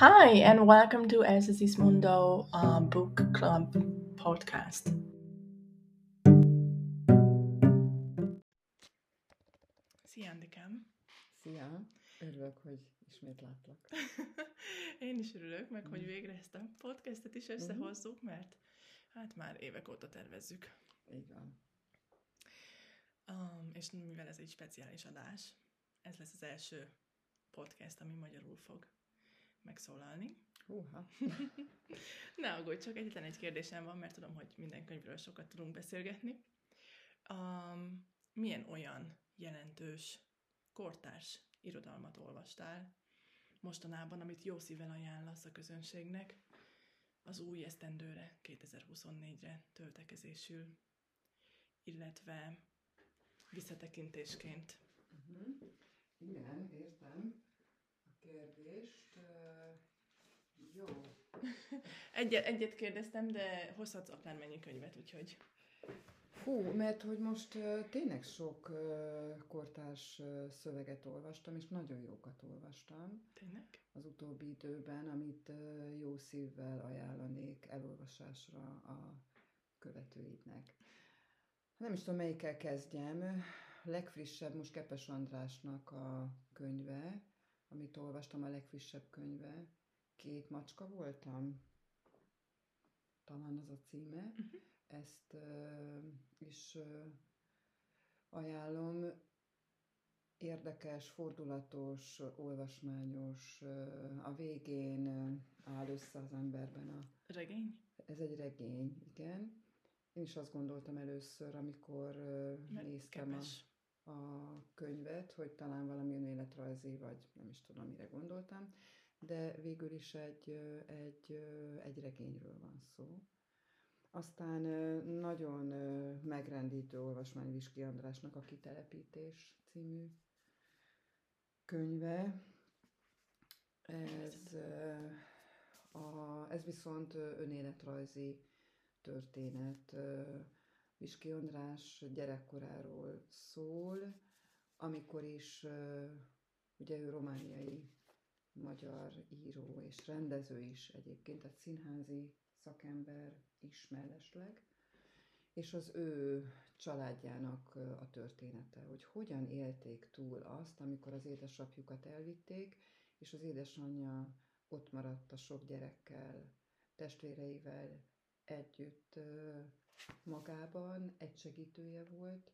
Hi, and welcome to El Sismondo uh, Book Club podcast. Szia, Andikám! Szia! Örülök, hogy ismét látlak. Én is örülök, meg hogy végre ezt a podcastet is összehozzuk, mert hát már évek óta tervezzük. Így van. Um, és mivel ez egy speciális adás, ez lesz az első podcast, ami magyarul fog megszólalni. Húha. ne aggódj, csak egyetlen egy kérdésem van, mert tudom, hogy minden könyvről sokat tudunk beszélgetni. Um, milyen olyan jelentős kortárs irodalmat olvastál mostanában, amit jó szívvel ajánlasz a közönségnek az új esztendőre, 2024-re töltekezésül, illetve visszatekintésként. Uh-huh. Igen, értem a kérdést. Uh, jó. Egyet, egyet kérdeztem, de hozhatsz akármennyi könyvet, úgyhogy... Hú, mert hogy most uh, tényleg sok uh, kortárs uh, szöveget olvastam, és nagyon jókat olvastam. Tényleg? Az utóbbi időben, amit jó szívvel ajánlanék elolvasásra a követőidnek. Nem is tudom, melyikkel kezdjem. Legfrissebb most Kepes Andrásnak a könyve, amit olvastam, a legfrissebb könyve. Két macska voltam, talán az a címe. Uh-huh. Ezt uh, is uh, ajánlom. Érdekes, fordulatos, olvasmányos, uh, a végén uh, áll össze az emberben a... Regény? Ez egy regény, igen. Én is azt gondoltam először, amikor uh, néztem a, a könyvet, hogy talán valami önéletrajzi, vagy nem is tudom, mire gondoltam, de végül is egy, egy, egy regényről van szó. Aztán nagyon megrendítő olvasmány Viski Andrásnak a Kitelepítés című könyve. Ez, a, ez viszont önéletrajzi történet. Viski András gyerekkoráról szól, amikor is, ugye ő romániai magyar író és rendező is egyébként, tehát színházi szakember is mellesleg, és az ő családjának a története, hogy hogyan élték túl azt, amikor az édesapjukat elvitték, és az édesanyja ott maradt a sok gyerekkel, testvéreivel együtt magában, egy segítője volt,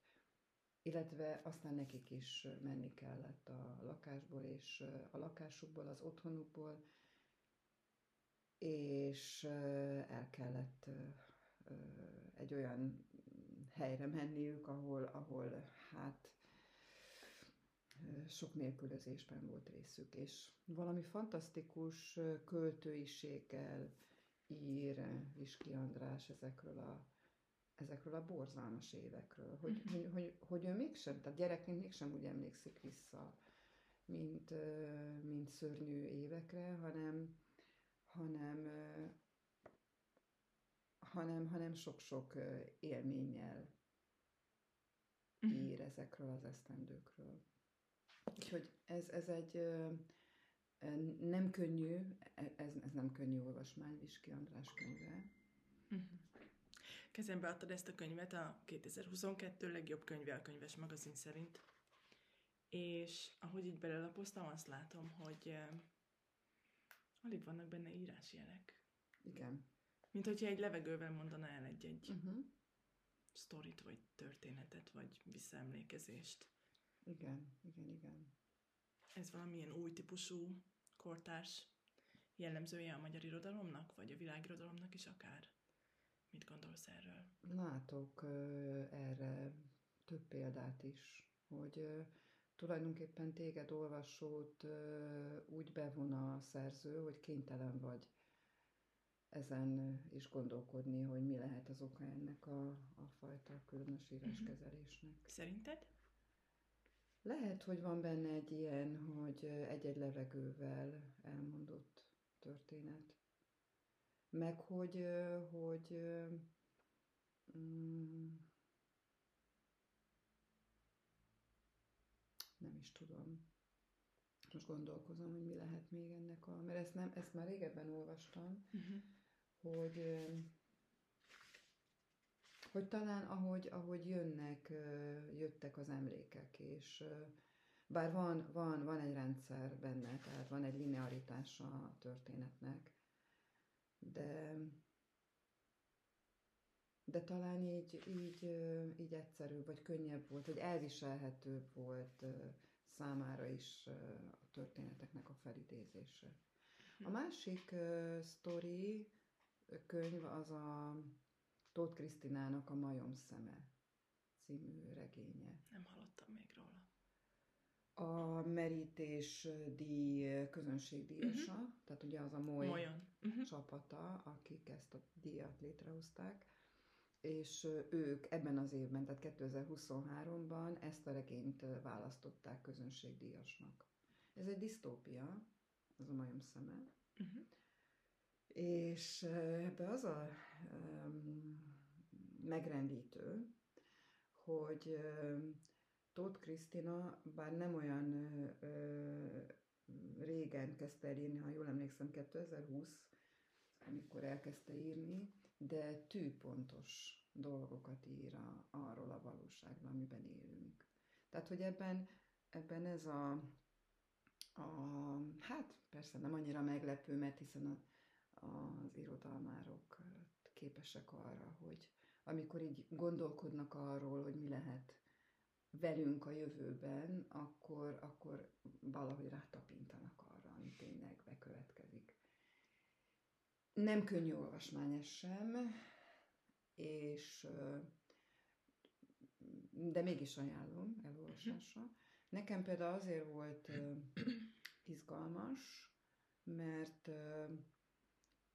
illetve aztán nekik is menni kellett a lakásból és a lakásukból, az otthonukból, és el kellett egy olyan helyre menniük, ahol, ahol hát sok nélkülözésben volt részük, és valami fantasztikus költőiséggel ír Viski András ezekről a, ezekről a borzalmas évekről, hogy, mm-hmm. hogy, hogy, hogy ő mégsem, tehát gyerekként mégsem úgy emlékszik vissza, mint, mint szörnyű évekre, hanem, hanem, hanem, hanem sok-sok élménnyel mhm. ír ezekről az esztendőkről. Úgyhogy ez, ez egy nem könnyű, e, ez, ez nem könnyű olvasmány, Viski András könyve. Uh-huh. Kezembe adtad ezt a könyvet a 2022 legjobb könyve a könyves magazin szerint. És ahogy így belelapoztam, azt látom, hogy uh, alig vannak benne írásjelek. Igen. Mint hogyha egy levegővel mondana el egy-egy uh-huh. sztorit, vagy történetet, vagy visszaemlékezést. Igen, igen, igen. Ez valamilyen új típusú kortárs jellemzője a magyar irodalomnak, vagy a világirodalomnak is akár? Mit gondolsz erről? Látok erre több példát is, hogy tulajdonképpen téged olvasót úgy bevon a szerző, hogy kénytelen vagy ezen is gondolkodni, hogy mi lehet az oka ennek a, a fajta különös mhm. íráskezelésnek. Szerinted? Lehet, hogy van benne egy ilyen, hogy egy-egy levegővel elmondott történet. Meg hogy, hogy mm, nem is tudom. most gondolkozom, hogy mi lehet még ennek a... Mert ezt, nem, ezt már régebben olvastam, uh-huh. hogy hogy talán ahogy, ahogy jönnek, jöttek az emlékek, és bár van, van, van egy rendszer benne, tehát van egy linearitása a történetnek, de, de talán így, így, így egyszerűbb, vagy könnyebb volt, vagy elviselhetőbb volt számára is a történeteknek a felidézése. A hm. másik uh, sztori, könyv az a Tóth Krisztinának a Majom szeme című regénye. Nem hallottam. A merítés díj közönségdíjasa, uh-huh. tehát ugye az a Moly uh-huh. csapata, akik ezt a díjat létrehozták, és ők ebben az évben, tehát 2023-ban ezt a regényt választották közönségdíjasnak. Ez egy disztópia, az a majom szeme, uh-huh. és ebbe az a um, megrendítő, hogy Tóth Krisztina, bár nem olyan ö, ö, régen kezdte el írni, ha jól emlékszem, 2020, amikor elkezdte írni, de tűpontos dolgokat ír a, arról a valóságban, amiben élünk. Tehát, hogy ebben, ebben ez a, a, hát persze nem annyira meglepő, mert hiszen a, az irodalmárok képesek arra, hogy amikor így gondolkodnak arról, hogy mi lehet velünk a jövőben, akkor, akkor valahogy rátapintanak arra, ami tényleg bekövetkezik. Nem könnyű olvasmány ez sem, és de mégis ajánlom elolvasásra. Nekem például azért volt izgalmas, mert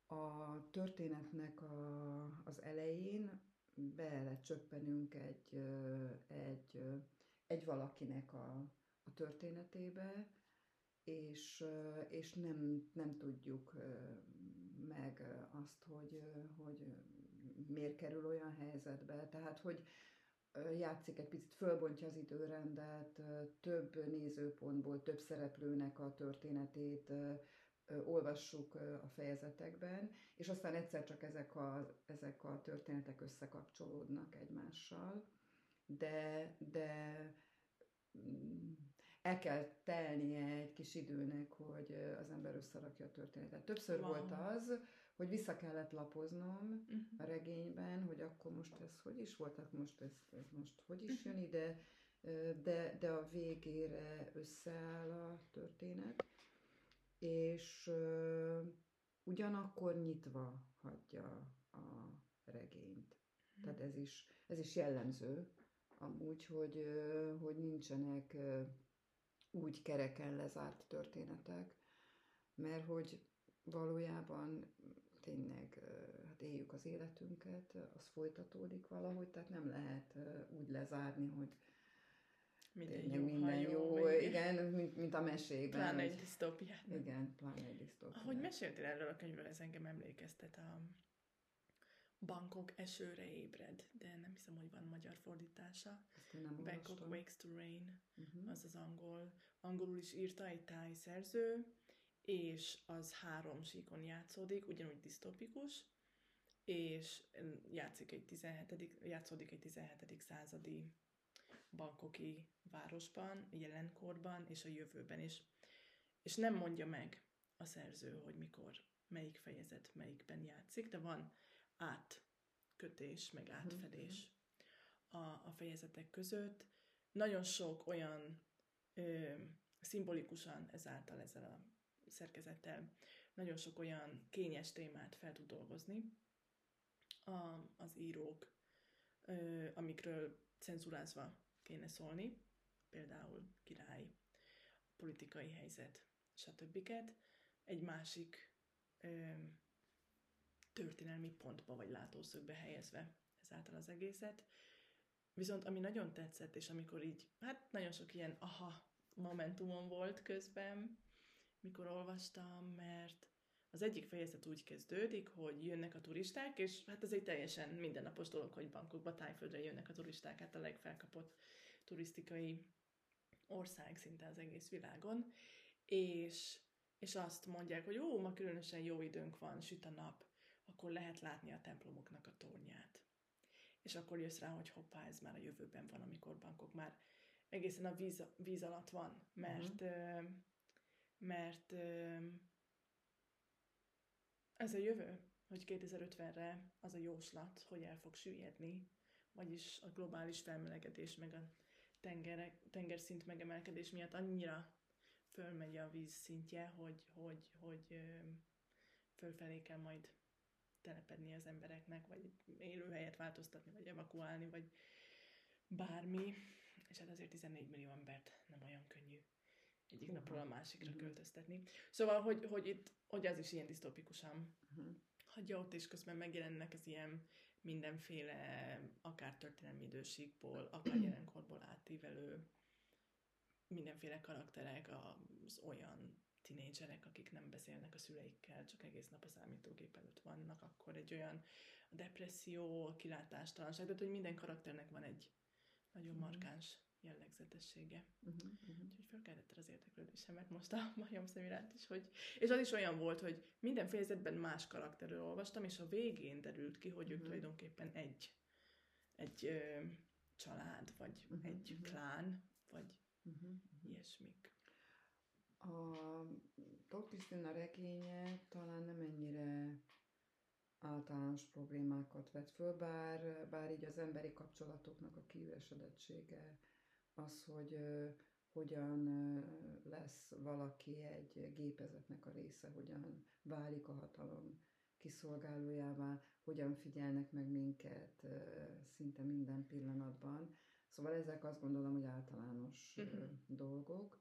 a történetnek a, az elején bele csöppenünk egy, egy, egy valakinek a, a történetébe, és, és nem, nem tudjuk meg azt, hogy, hogy miért kerül olyan helyzetbe. Tehát, hogy játszik egy picit, fölbontja az időrendet, több nézőpontból, több szereplőnek a történetét olvassuk a fejezetekben, és aztán egyszer csak ezek a, ezek a történetek összekapcsolódnak egymással, de, de mm, el kell telnie egy kis időnek, hogy az ember összerakja a történetet. Többször wow. volt az, hogy vissza kellett lapoznom uh-huh. a regényben, hogy akkor most ez hogy is volt, akkor most ez, ez most hogy is jön ide, de, de a végére összeáll a történet, és ugyanakkor nyitva hagyja a regényt. Uh-huh. Tehát ez is, ez is jellemző amúgy, hogy, hogy nincsenek úgy kereken lezárt történetek, mert hogy valójában tényleg hát éljük az életünket, az folytatódik valahogy, tehát nem lehet úgy lezárni, hogy minden jó, minden jó, jó igen, mint, mint a mesékben. Pláne egy disztópiát. Igen, pláne egy disztópiát. Ahogy meséltél erről a könyvről, ez engem emlékeztet a Bangkok esőre ébred, de nem hiszem, hogy van magyar fordítása. Bangkok Wakes to Rain, uh-huh. az az angol. Angolul is írta egy táj szerző, és az három síkon játszódik, ugyanúgy disztopikus, és játszik egy 17. játszódik egy 17. századi bankoki városban, jelenkorban és a jövőben is. És nem mondja meg a szerző, hogy mikor, melyik fejezet melyikben játszik, de van átkötés, meg átfedés a, a fejezetek között. Nagyon sok olyan ö, szimbolikusan ezáltal ezzel a szerkezettel nagyon sok olyan kényes témát fel tud dolgozni a, az írók, ö, amikről cenzurázva kéne szólni, például király, politikai helyzet, stb. egy másik ö, történelmi pontba vagy látószögbe helyezve ezáltal az egészet. Viszont ami nagyon tetszett, és amikor így, hát nagyon sok ilyen aha momentumon volt közben, mikor olvastam, mert az egyik fejezet úgy kezdődik, hogy jönnek a turisták, és hát ez egy teljesen mindennapos dolog, hogy Bangkokba, Tájföldre jönnek a turisták, hát a legfelkapott turisztikai ország szinte az egész világon, és, és azt mondják, hogy ó, ma különösen jó időnk van, süt a nap, akkor lehet látni a templomoknak a tornyát. És akkor jössz rá, hogy hoppá, ez már a jövőben van, amikor bankok már egészen a víz, víz alatt van, mert, uh-huh. mert ez a jövő, hogy 2050-re az a jóslat, hogy el fog süllyedni, vagyis a globális felmelegedés, meg a tengerek, tengerszint megemelkedés miatt annyira fölmegy a víz szintje, hogy, hogy, hogy fölfelé kell majd telepedni az embereknek, vagy élőhelyet változtatni, vagy evakuálni, vagy bármi. És hát azért 14 millió embert nem olyan könnyű egyik napról a másikra uh-huh. költöztetni. Szóval, hogy, hogy itt, hogy az is ilyen disztopikusan uh-huh. hagyja ott, és közben megjelennek az ilyen mindenféle, akár történelmi időségból, akár jelenkorból átívelő mindenféle karakterek, az olyan tinédzserek, akik nem beszélnek a szüleikkel, csak egész nap a számítógép előtt vannak, akkor egy olyan depresszió, kilátástalanság, tehát hogy minden karakternek van egy nagyon markáns jellegzetessége. Uh-huh, uh-huh. Úgyhogy felkeltette az érdeklődésemet most a majom szemiránt is, hogy... És az is olyan volt, hogy minden fejezetben más karakterről olvastam, és a végén derült ki, hogy uh-huh. ők tulajdonképpen egy, egy ö, család, vagy uh-huh, egy uh-huh. klán, vagy uh-huh, uh-huh. ilyesmik. A Tóth Krisztina regénye talán nem ennyire általános problémákat vet föl, bár, bár így az emberi kapcsolatoknak a kiüresedettsége, az, hogy hogyan lesz valaki egy gépezetnek a része, hogyan válik a hatalom kiszolgálójává, hogyan figyelnek meg minket szinte minden pillanatban. Szóval ezek azt gondolom, hogy általános uh-huh. dolgok.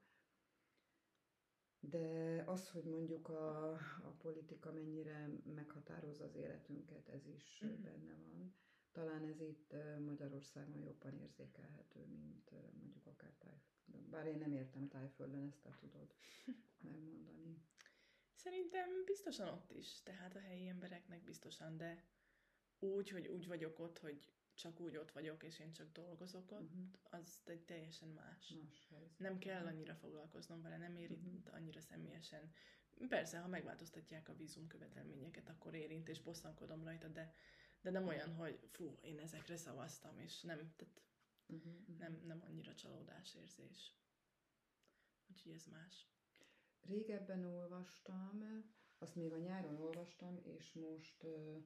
De az, hogy mondjuk a, a politika mennyire meghatározza az életünket, ez is uh-huh. benne van. Talán ez itt Magyarországon jobban érzékelhető, mint mondjuk akár Tájföldön. Bár én nem értem Tájföldön, ezt te tudod megmondani. Szerintem biztosan ott is, tehát a helyi embereknek biztosan, de úgy, hogy úgy vagyok ott, hogy csak úgy ott vagyok, és én csak dolgozok ott, uh-huh. az egy teljesen más. más nem kell annyira foglalkoznom vele, nem érint uh-huh. annyira személyesen. Persze, ha megváltoztatják a vízumkövetelményeket, akkor érint, és bosszankodom rajta, de, de nem olyan, hogy fú, én ezekre szavaztam, és nem, tehát uh-huh. nem, nem annyira csalódásérzés. Úgyhogy ez más. Régebben olvastam, azt még a nyáron olvastam, és most uh,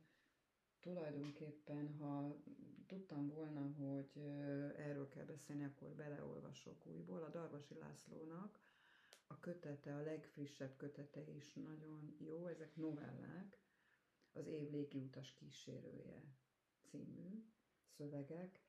tulajdonképpen, ha tudtam volna, hogy erről kell beszélni, akkor beleolvasok újból. A Darvasi Lászlónak a kötete, a legfrissebb kötete is nagyon jó, ezek novellák, az év légiutas kísérője című szövegek,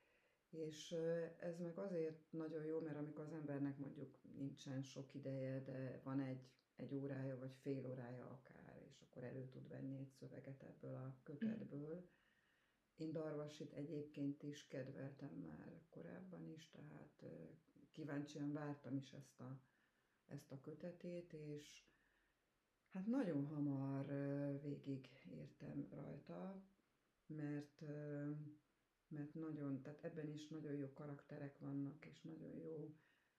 és ez meg azért nagyon jó, mert amikor az embernek mondjuk nincsen sok ideje, de van egy, egy órája vagy fél órája akár, és akkor elő tud venni egy szöveget ebből a kötetből, én Darvasit egyébként is kedveltem már korábban is, tehát kíváncsian vártam is ezt a, ezt a kötetét, és hát nagyon hamar végig értem rajta, mert, mert nagyon, tehát ebben is nagyon jó karakterek vannak, és nagyon jó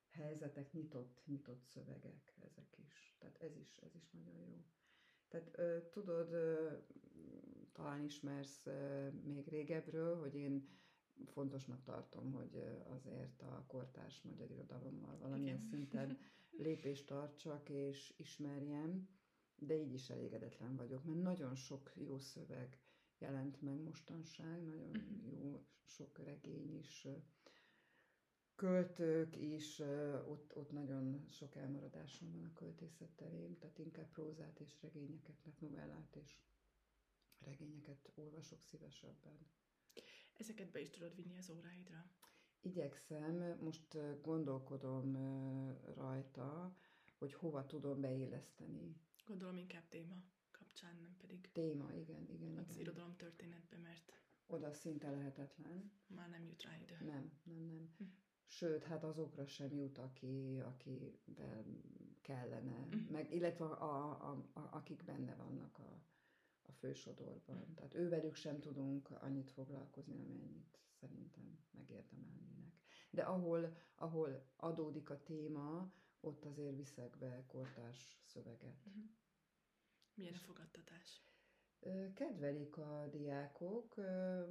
helyzetek, nyitott, nyitott szövegek ezek is. Tehát ez is, ez is nagyon jó. Tehát tudod, talán ismersz még régebről, hogy én fontosnak tartom, hogy azért a kortárs magyar irodalommal valamilyen Igen. szinten lépést tartsak és ismerjem, de így is elégedetlen vagyok, mert nagyon sok jó szöveg jelent meg mostanság, nagyon mhm. jó sok regény is, költők is, ott, ott nagyon sok elmaradásom van a költészet terén, tehát inkább prózát és regényeket, lett novellát és regényeket olvasok szívesebben. Ezeket be is tudod vinni az óráidra? Igyekszem, most gondolkodom rajta, hogy hova tudom beilleszteni. Gondolom inkább téma kapcsán, nem pedig... Téma, igen, igen. Az igen. irodalom történetbe, mert... Oda szinte lehetetlen. Már nem jut rá idő. Nem, nem, nem. Hm. Sőt, hát azokra sem jut, aki, akivel kellene, hm. meg, illetve a, a, a, akik benne vannak a, a fősodorban. Tehát ővelük sem tudunk annyit foglalkozni, amennyit szerintem megérdemelnének. De ahol, ahol adódik a téma, ott azért viszek be kortárs szöveget. Uh-huh. Milyen a fogadtatás? Kedvelik a diákok,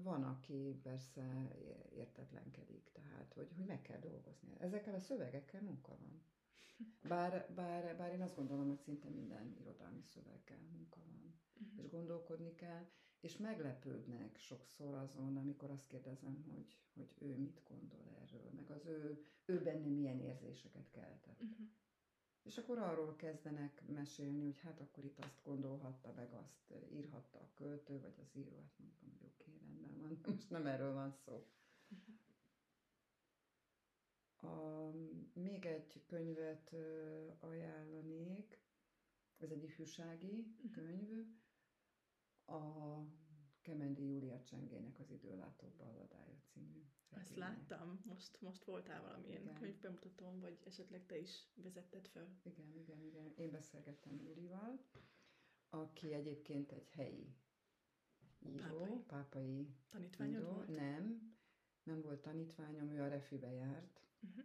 van, aki persze értetlenkedik, tehát hogy, hogy meg kell dolgozni. Ezekkel a szövegekkel munka van. Bár, bár, bár én azt gondolom, hogy szinte minden irodalmi szöveggel munka van. Uh-huh. És gondolkodni kell, és meglepődnek sokszor azon, amikor azt kérdezem, hogy, hogy ő mit gondol erről, meg az ő, ő benne milyen érzéseket keltett. Uh-huh. És akkor arról kezdenek mesélni, hogy hát akkor itt azt gondolhatta, meg azt írhatta a költő, vagy az író, hát mondtam, hogy oké, okay, rendben van, de most nem erről van szó. Uh-huh. A, még egy könyvet ajánlanék, ez egy ifjúsági uh-huh. könyv, a Kemendi Júlia Csengének az Időlátó balladája című. Regénye. Ezt láttam, most, most voltál valamilyen igen. könyvbemutatón, vagy esetleg te is vezetted föl. Igen, igen, igen. Én beszélgettem Júlival, aki egyébként egy helyi író, pápai, pápai Tanítványod író. volt? Nem, nem volt tanítványom, ő a refibe járt. Uh-huh.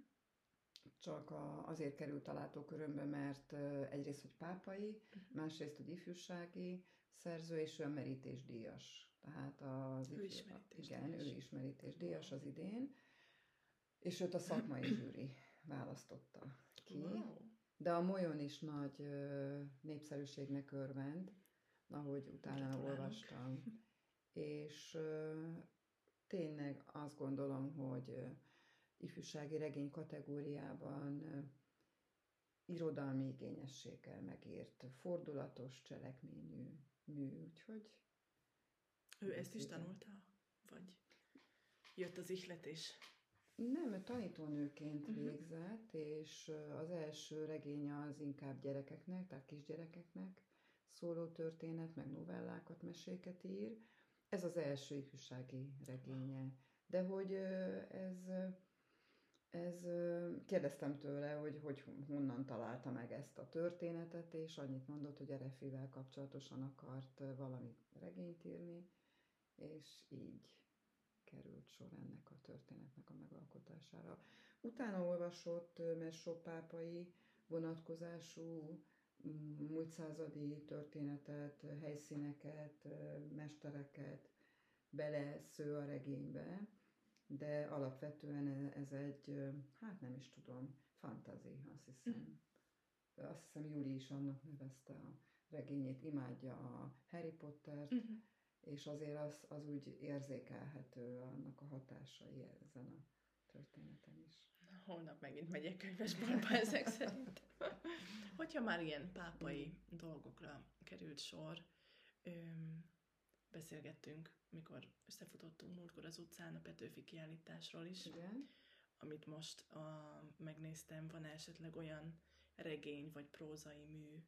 Csak a, azért került a látókörömbe, mert egyrészt, hogy pápai, uh-huh. másrészt, hogy ifjúsági, szerző, és ő a merítésdíjas. Tehát az ő is igen, ő is díjas az idén, és őt a szakmai zsűri választotta ki. Wow. De a Molyon is nagy népszerűségnek örvend, ahogy utána olvastam. És tényleg azt gondolom, hogy ifjúsági regény kategóriában irodalmi igényességgel megírt, fordulatos cselekményű mű, úgyhogy... Ő ezt is tanulta? Vagy jött az ihlet is? Nem, tanítónőként uh-huh. végzett, és az első regénye az inkább gyerekeknek, tehát kisgyerekeknek szóló történet, meg novellákat, meséket ír. Ez az első ifjúsági regénye. De hogy ez ez kérdeztem tőle, hogy, hogy honnan találta meg ezt a történetet, és annyit mondott, hogy Erefivel kapcsolatosan akart valami regényt írni, és így került sor ennek a történetnek a megalkotására. Utána olvasott mesopápai vonatkozású múlt századi történetet, helyszíneket, mestereket belesző a regénybe, de alapvetően ez egy, hát nem is tudom, fantazi, azt hiszem. Mm. Azt hiszem Júli is annak nevezte a regényét, imádja a Harry Pottert, uh-huh. és azért az, az úgy érzékelhető annak a hatásai ezen a történeten is. Holnap megint megyek könyvesboltba ezek szerint. Hogyha már ilyen pápai dolgokra került sor, öm, beszélgettünk mikor összefutottunk múltkor az utcán a Petőfi kiállításról is, Igen. amit most a, megnéztem, van esetleg olyan regény vagy prózai mű,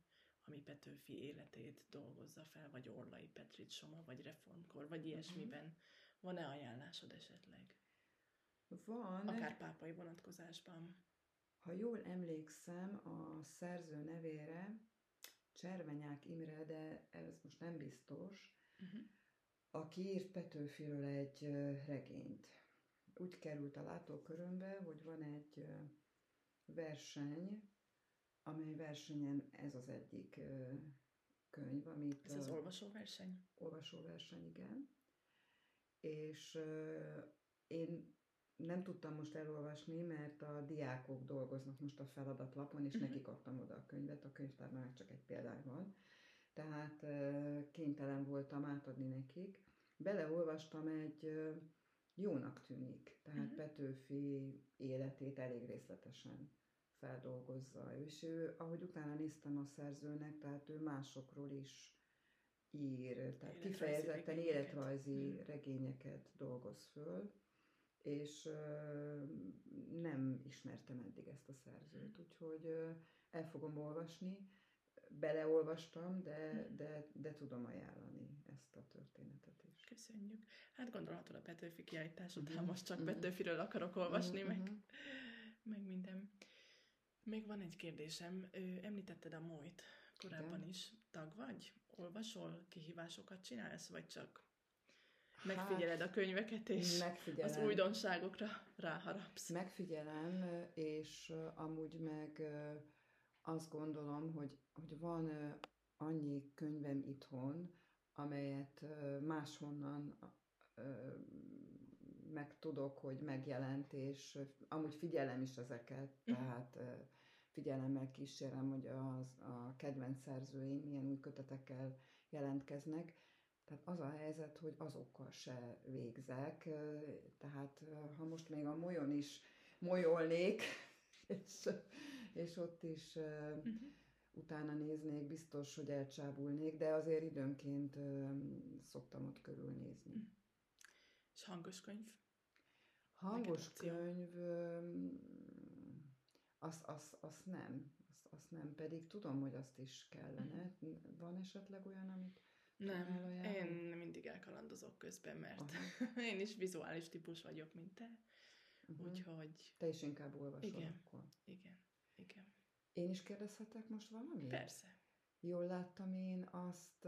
ami Petőfi életét dolgozza fel, vagy Orlai Petrit Soma, vagy Reformkor, vagy ilyesmiben. Uh-huh. Van-e ajánlásod esetleg? Van. Akár pápai vonatkozásban. Ha jól emlékszem, a szerző nevére Cservenyák Imre, de ez most nem biztos, uh-huh aki írt Petőfiről egy regényt. Úgy került a látókörömbe, hogy van egy verseny, amely versenyen ez az egyik könyv, amit... Ez az olvasóverseny? Olvasóverseny, igen. És én nem tudtam most elolvasni, mert a diákok dolgoznak most a feladatlapon, és uh-huh. nekik adtam oda a könyvet, a könyvtárban csak egy példány van tehát kénytelen voltam átadni nekik. Beleolvastam egy jónak tűnik, tehát uh-huh. Petőfi életét elég részletesen feldolgozza, és ő, ahogy utána néztem a szerzőnek, tehát ő másokról is ír, tehát életrajzi kifejezetten regényeket. életrajzi uh-huh. regényeket dolgoz föl, és uh, nem ismertem eddig ezt a szerzőt, úgyhogy uh, el fogom olvasni, beleolvastam, de, de, de tudom ajánlani ezt a történetet is. Köszönjük. Hát gondolhatod a Petőfi kiállítás után uh-huh. most csak uh-huh. Petőfiről akarok olvasni, uh-huh. meg, meg minden. Még van egy kérdésem. Említetted a Molyt korábban Igen. is. Tag vagy? Olvasol? Kihívásokat csinálsz? Vagy csak megfigyeled a könyveket, és Megfigyelem. az újdonságokra ráharapsz. Megfigyelem, és amúgy meg azt gondolom, hogy, hogy van annyi könyvem itthon, amelyet máshonnan meg tudok, hogy megjelent, és amúgy figyelem is ezeket, mhm. tehát figyelemmel kísérem, hogy az, a kedvenc szerzőim milyen új kötetekkel jelentkeznek. Tehát az a helyzet, hogy azokkal se végzek, tehát ha most még a molyon is molyolnék, és, és ott is uh-huh. utána néznék, biztos, hogy elcsábulnék, de azért időnként szoktam ott körülnézni. Uh-huh. És hangos könyv? Hangos könyv, azt az, az nem. Azt, azt nem, pedig tudom, hogy azt is kellene. Uh-huh. Van esetleg olyan, amit nem, én mindig elkalandozok közben, mert Aha. én is vizuális típus vagyok, mint te. Uh-huh. Úgyhogy... Te is inkább olvasol igen, akkor. Igen, igen. Én is kérdezhetek most valamit? Persze. Jól láttam én azt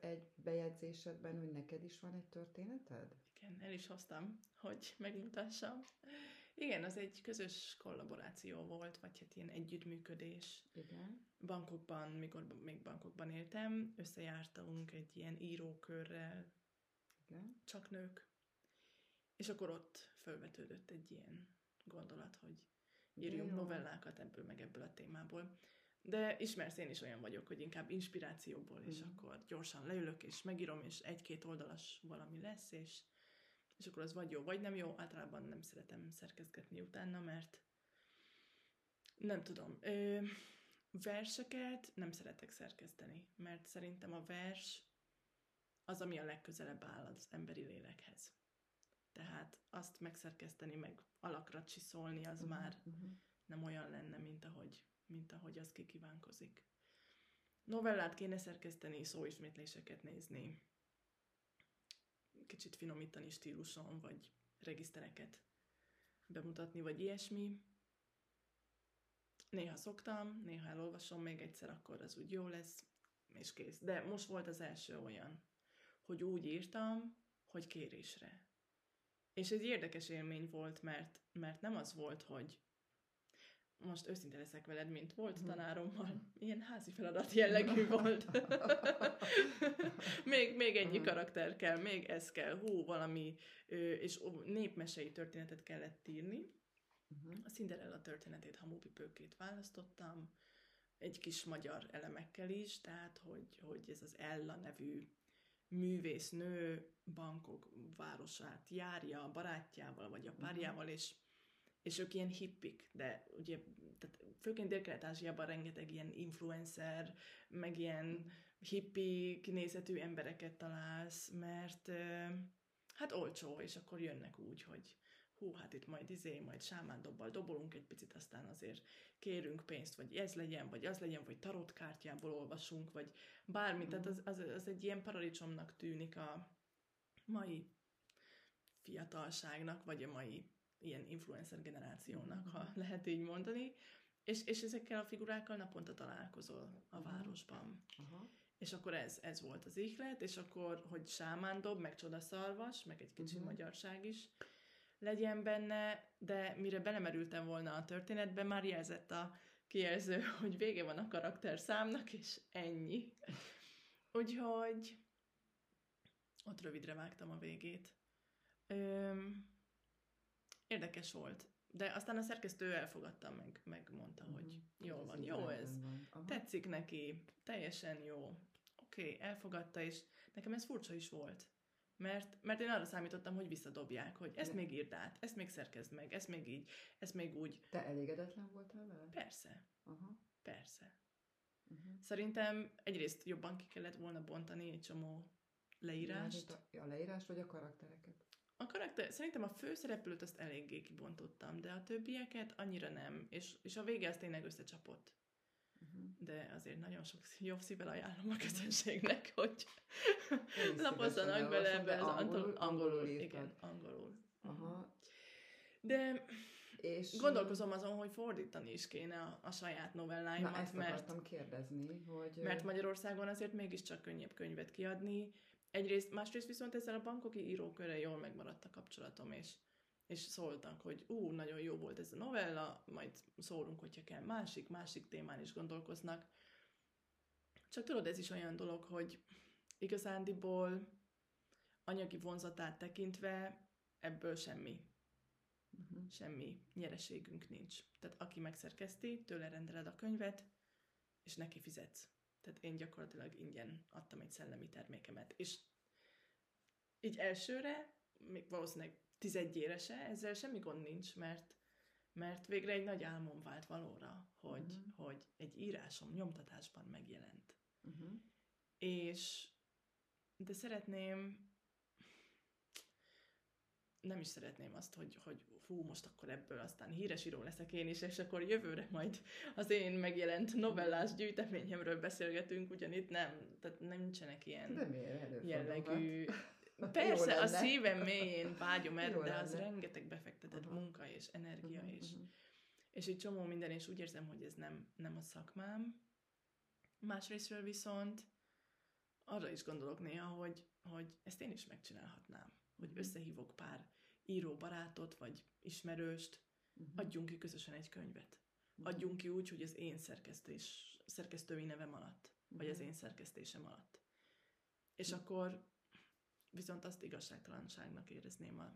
egy bejegyzésedben, hogy neked is van egy történeted? Igen, el is hoztam, hogy megmutassam. Igen, az egy közös kollaboráció volt, vagy hát ilyen együttműködés. Igen. Bankokban, mikor még bankokban éltem, összejártunk egy ilyen írókörrel, Igen. csak nők, és akkor ott felvetődött egy ilyen gondolat, hogy írjunk Jó. novellákat ebből meg ebből a témából. De ismersz, én is olyan vagyok, hogy inkább inspirációból, mm. és akkor gyorsan leülök, és megírom, és egy-két oldalas valami lesz, és és akkor az vagy jó, vagy nem jó. Általában nem szeretem szerkezgetni utána, mert nem tudom. Ö, verseket nem szeretek szerkeszteni, mert szerintem a vers az, ami a legközelebb áll az emberi lélekhez. Tehát azt megszerkeszteni, meg alakra csiszolni, az uh-huh, már uh-huh. nem olyan lenne, mint ahogy, mint ahogy az kikívánkozik. Novellát kéne szerkeszteni, szóismétléseket nézni, kicsit finomítani stíluson, vagy regisztereket bemutatni, vagy ilyesmi. Néha szoktam, néha elolvasom még egyszer, akkor az úgy jó lesz, és kész. De most volt az első olyan, hogy úgy írtam, hogy kérésre. És egy érdekes élmény volt, mert, mert nem az volt, hogy most őszinte leszek veled, mint volt mhm. tanárommal, ilyen házi feladat jellegű volt. még, még ennyi mhm. karakter kell, még ez kell, hú, valami, és népmesei történetet kellett írni. A Cinderella történetét, Hamupipőkét választottam, egy kis magyar elemekkel is, tehát, hogy, hogy ez az Ella nevű művésznő bankok városát járja a barátjával, vagy a párjával, és és ők ilyen hippik, de ugye tehát főként Dél-Kelet-Ázsiában rengeteg ilyen influencer, meg ilyen hippi nézetű embereket találsz, mert hát olcsó, és akkor jönnek úgy, hogy hú, hát itt majd izé, majd sámándobbal dobolunk egy picit, aztán azért kérünk pénzt, vagy ez legyen, vagy az legyen, vagy tarotkártyából olvasunk, vagy bármi, mm. tehát az, az, az egy ilyen paradicsomnak tűnik a mai fiatalságnak, vagy a mai ilyen influencer generációnak, ha mhm. lehet így mondani, és, és ezekkel a figurákkal naponta találkozol a városban. Uh-huh. És akkor ez, ez volt az ihlet, és akkor, hogy sámándob, meg csodaszarvas, meg egy kicsi uh-huh. magyarság is legyen benne, de mire belemerültem volna a történetbe, már jelzett a kijelző, hogy vége van a karakter számnak, és ennyi. Úgyhogy ott rövidre vágtam a végét. Öm, Érdekes volt. De aztán a szerkesztő elfogadta meg, megmondta, uh-huh. hogy mhm. jó van, jó ez, tetszik neki, teljesen jó. Oké, okay, elfogadta, és nekem ez furcsa is volt. Mert, mert én arra számítottam, hogy visszadobják, hogy ezt még írd át, ezt még szerkezd meg, ezt még így, ezt még úgy. Te elégedetlen voltál vele? Persze. Aha. Persze. Uh-huh. Szerintem egyrészt jobban ki kellett volna bontani egy csomó leírást. A, a leírást, vagy a karaktereket? A karakter, szerintem a főszereplőt azt eléggé kibontottam, de a többieket annyira nem, és, és a vége az tényleg összecsapott. Uh-huh. De azért nagyon sok jobb szívvel ajánlom a közönségnek, hogy lapozzanak bele ebbe az angolul, angolul, angolul igen, angolul. Aha. De és gondolkozom azon, hogy fordítani is kéne a, a saját novelláimat, Na, ezt mert, kérdezni, hogy... Mert Magyarországon azért mégiscsak könnyebb könyvet kiadni, egyrészt, másrészt viszont ezzel a bankoki írókörrel jól megmaradt a kapcsolatom, és, és szóltak, hogy ú, nagyon jó volt ez a novella, majd szólunk, hogyha kell másik, másik témán is gondolkoznak. Csak tudod, ez is olyan dolog, hogy igazándiból anyagi vonzatát tekintve ebből semmi, Uh-huh. semmi nyereségünk nincs. Tehát aki megszerkeszti, tőle rendeled a könyvet, és neki fizetsz. Tehát én gyakorlatilag ingyen adtam egy szellemi termékemet. És így elsőre, még valószínűleg tizedjére se, ezzel semmi gond nincs, mert, mert végre egy nagy álmom vált valóra, hogy, Mhm. hogy egy írásom nyomtatásban megjelent. Uh-huh. És de szeretném nem is szeretném azt, hogy, hogy hú, most akkor ebből aztán híres író leszek én is, és akkor jövőre majd az én megjelent novellás gyűjteményemről beszélgetünk, ugyanitt nem, tehát nincsenek ilyen De miért jellegű... Persze, a szívem mélyén vágyom erre, de az rengeteg befektetett Aha. munka és energia, Uh-huh, és, uh-huh. és egy csomó minden, és úgy érzem, hogy ez nem, nem a szakmám. Másrésztről viszont arra is gondolok néha, hogy, hogy ezt én is megcsinálhatnám. Hogy Mhm. összehívok pár író barátot, vagy ismerőst, Uh-huh. adjunk ki közösen egy könyvet. Uh-huh. Adjunk ki úgy, hogy az én szerkesztés, szerkesztői nevem alatt, vagy az Mhm. én szerkesztésem alatt. És akkor viszont azt igazságtalanságnak érezném a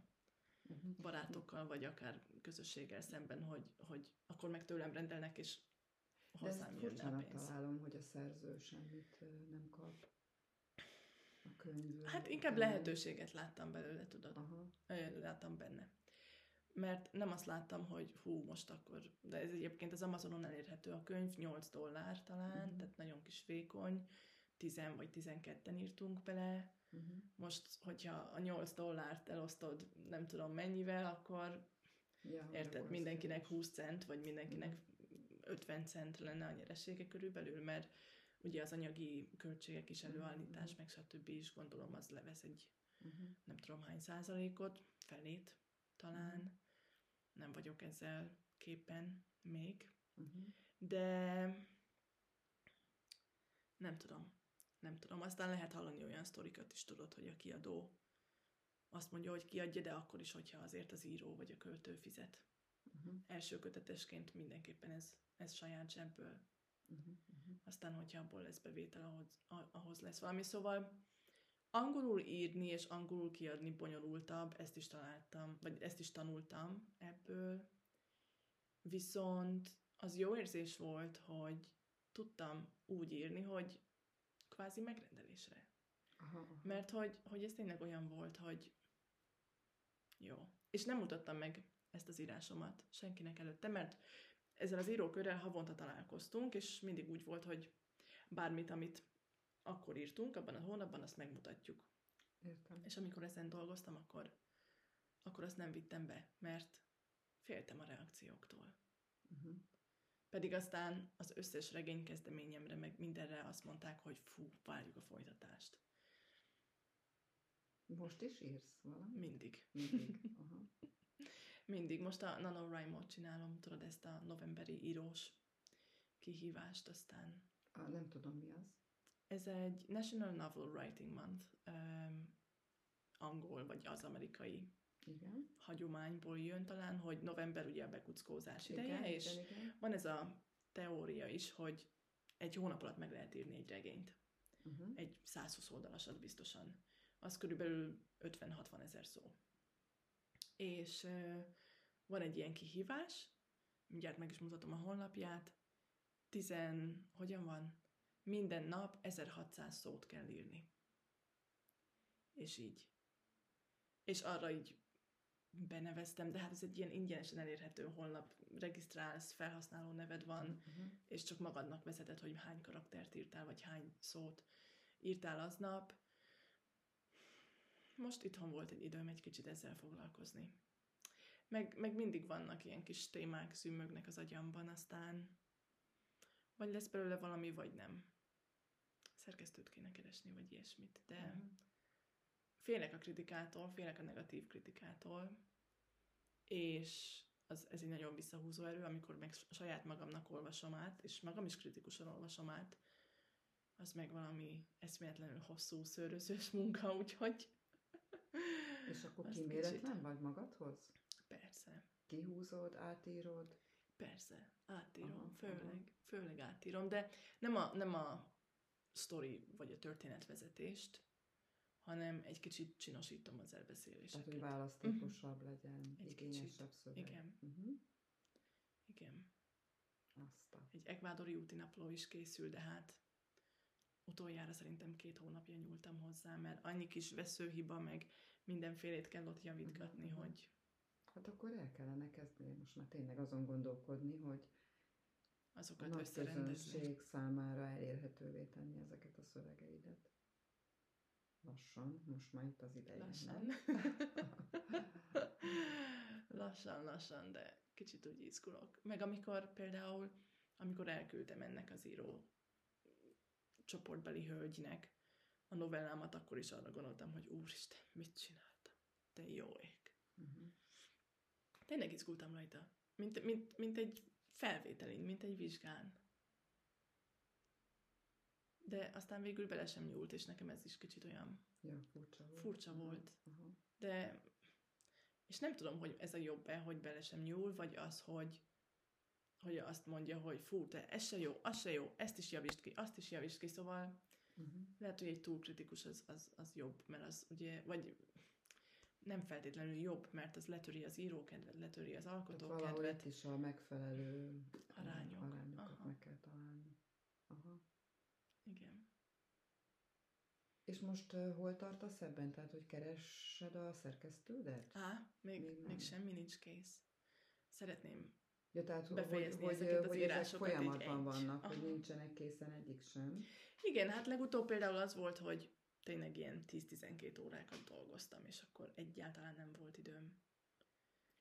Uh-huh. barátokkal, vagy akár közösséggel szemben, hogy, hogy akkor meg tőlem rendelnek, és De ezt hozzám jönne a pénz. találom, hogy a szerző semmit nem kap a könyv. Hát inkább után. lehetőséget láttam belőle, tudod. Aha. Láttam benne. Mert nem azt láttam, hogy hú, most akkor, de ez egyébként az Amazonon elérhető a könyv, 8 dollár talán, Mhm. tehát nagyon kis vékony, 10 vagy 12-en írtunk bele. Uh-huh. Most, hogyha a 8 dollárt elosztod nem tudom mennyivel, akkor Ja, érted, akkor mindenkinek az 20 cent, vagy mindenkinek 50 cent lenne a nyeresége körülbelül, mert ugye az anyagi költségek is, Mhm, előállítás, mhm. meg stb. is gondolom, az levesz egy Uh-huh. nem tudom hány százalékot, felét talán. Mhm. Nem vagyok ezzel képen még, Uh-huh. de nem tudom. Nem tudom. Aztán lehet hallani olyan sztorikat is, tudod, hogy a kiadó azt mondja, hogy kiadja, de akkor is, hogyha azért az író vagy a költő fizet. Uh-huh. Első kötetesként mindenképpen ez, ez saját zsebből. Uh-huh. Uh-huh. Aztán, hogyha abból lesz bevétel, ahhoz, ahhoz lesz valami. Szóval angolul írni és angolul kiadni bonyolultabb, ezt is találtam, vagy ezt is tanultam ebből. Viszont az jó érzés volt, hogy tudtam úgy írni, hogy kvázi megrendelésre. Aha, aha. Mert hogy, hogy ez tényleg olyan volt, hogy jó. És nem mutattam meg ezt az írásomat senkinek előtte, mert ezzel az írókörrel havonta találkoztunk, és mindig úgy volt, hogy bármit, amit akkor írtunk, abban a hónapban, azt megmutatjuk. Értem. És amikor ezen dolgoztam, akkor, akkor azt nem vittem be, mert féltem a reakcióktól. Uh-huh. Pedig aztán az összes regény kezdeményemre, meg mindenre azt mondták, hogy fú, várjuk a folytatást. Most is írsz valamit? Mindig. Mindig. Aha. Mindig. Most a NaNoWriMo-t csinálom, tudod, ezt a novemberi írós kihívást, aztán Ah, nem tudom, mi az. ez egy National Novel Writing Month, um, angol, vagy az amerikai Igen. hagyományból jön talán, hogy november ugye a bekuckózás ideje, igen, és igen, van ez a teória is, hogy egy hónap alatt meg lehet írni egy regényt. Uh-huh. Egy 120 oldalasat biztosan. Az körülbelül 50-60 ezer szó. És ö, van egy ilyen kihívás, mindjárt meg is mutatom a honlapját, tizen, hogyan van? Minden nap 1600 szót kell írni. És így. És arra így beneveztem, de hát ez egy ilyen ingyenesen elérhető honlap, regisztrálsz, felhasználó neved van, Uh-huh. és csak magadnak vezeted, hogy hány karaktert írtál, vagy hány szót írtál aznap. Most itthon volt egy időm egy kicsit ezzel foglalkozni. Meg, meg mindig vannak ilyen kis témák, szűmögnek az agyamban, aztán vagy lesz belőle valami, vagy nem. Szerkesztőt kéne keresni, vagy ilyesmit. De Uh-huh. félek a kritikától, félek a negatív kritikától, és az, ez egy nagyon visszahúzó erő, amikor meg saját magamnak olvasom át, és magam is kritikusan olvasom át, az meg valami eszméletlenül hosszú szőrözős munka, úgyhogy... És akkor Azt kiméletlen kicsit. vagy magadhoz? Persze, Kihúzod, átírod? persze, átírom, Aha, főleg, aha. főleg átírom, de nem a, nem a sztori vagy a történetvezetést, hanem egy kicsit csinosítom az Tehát, elbeszéléseket. hogy választékosabb legyen, Egy igényesebb szöveg. Igen. Uh-huh. Igen. Azt a... Egy ekvádori útinapló is készül, de hát utoljára szerintem két hónapja nyúltam hozzá, mert annyi kis veszőhiba, meg mindenfélét kell ott javítgatni, Mhm. hogy Hát akkor el kellene kezdeni most már tényleg azon gondolkodni, hogy a azokat nagy összerendezni. közönség számára elérhetővé tenni ezeket a szövegeidet. Lassan, most már itt az ideje. Lassan. lassan, lassan, de kicsit úgy izgulok. Meg amikor például, amikor elküldtem ennek az író csoportbeli hölgynek a novellámat, akkor is arra gondoltam, hogy úristen, mit csináltam? Te jó ég. Mhm. Tényleg izgultam rajta. Mint, mint, mint egy felvételin, mint egy vizsgán. De aztán végül bele sem nyúlt, és nekem ez is kicsit olyan Ja, furcsa volt. Furcsa volt. Aha. De, és nem tudom, hogy ez a jobb-e, hogy bele sem nyúl, vagy az, hogy, hogy azt mondja, hogy fú, te ez se jó, az se jó, ezt is javítsd ki, azt is javítsd ki, szóval Uh-huh. lehet, hogy egy túl kritikus az, az, az jobb, mert az ugye, vagy nem feltétlenül jobb, mert az letöri az írókedvet, letöri az Tehát valahol alkotókedvet. itt is a megfelelő Arányok. arányokat Aha. meg kell találni. Aha. Igen. És most uh, hol tartasz ebben? Tehát, hogy keresed a szerkesztődet? Á, még, Még még, nem. még semmi nincs kész. Szeretném Ja, tehát, hogy, befejezni hogy, ezeket az hogy ezek írásokat folyamatban egy. vannak, hogy Aha. nincsenek készen egyik sem. Igen, hát legutóbb például az volt, hogy tényleg ilyen 10-12 órákat dolgoztam, és akkor egyáltalán nem volt időm.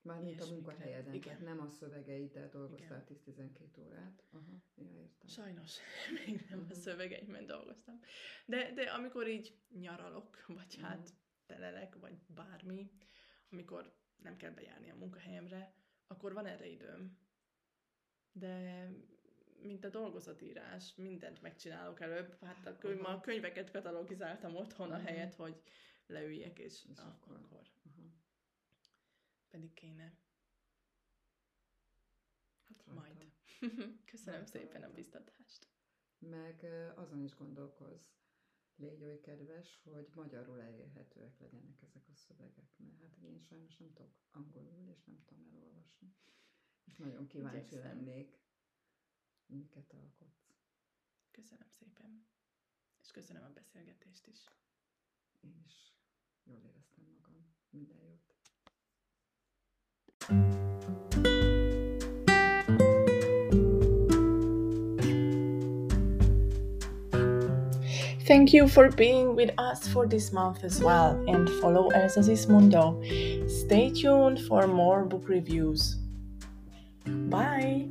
Mármint a munkahelyeden, Igen. nem a szövegeiddel dolgoztál 10-12 órát. Aha, ja, értem. Sajnos még nem a Mhm. szövegeimen dolgoztam. De, de amikor így nyaralok, vagy hát Mhm. telelek, vagy bármi, amikor nem kell bejárni a munkahelyemre, akkor van erre időm. De mint a dolgozatírás, mindent megcsinálok előbb. Hát a, könyv, a könyveket katalogizáltam otthon, Mhm. a helyet, hogy leüljek, és, És ah, akkor- akkor. Pedig kéne. Hát. Majd. Köszönöm Rajta, szépen a biztatást. Meg azon is gondolkozz, légy oly kedves, hogy magyarul elérhetőek legyenek ezek a szövegek, mert hát én sajnos nem tudok angolul, és nem tudom elolvasni. És nagyon kíváncsi Igyekszem. lennék, miket alkotsz. Köszönöm szépen. És köszönöm a beszélgetést is. Én is jól éreztem magam. Minden jót. Thank you for being with us for this month as well and follow Elsa Mundo. Stay tuned for more book reviews. Bye!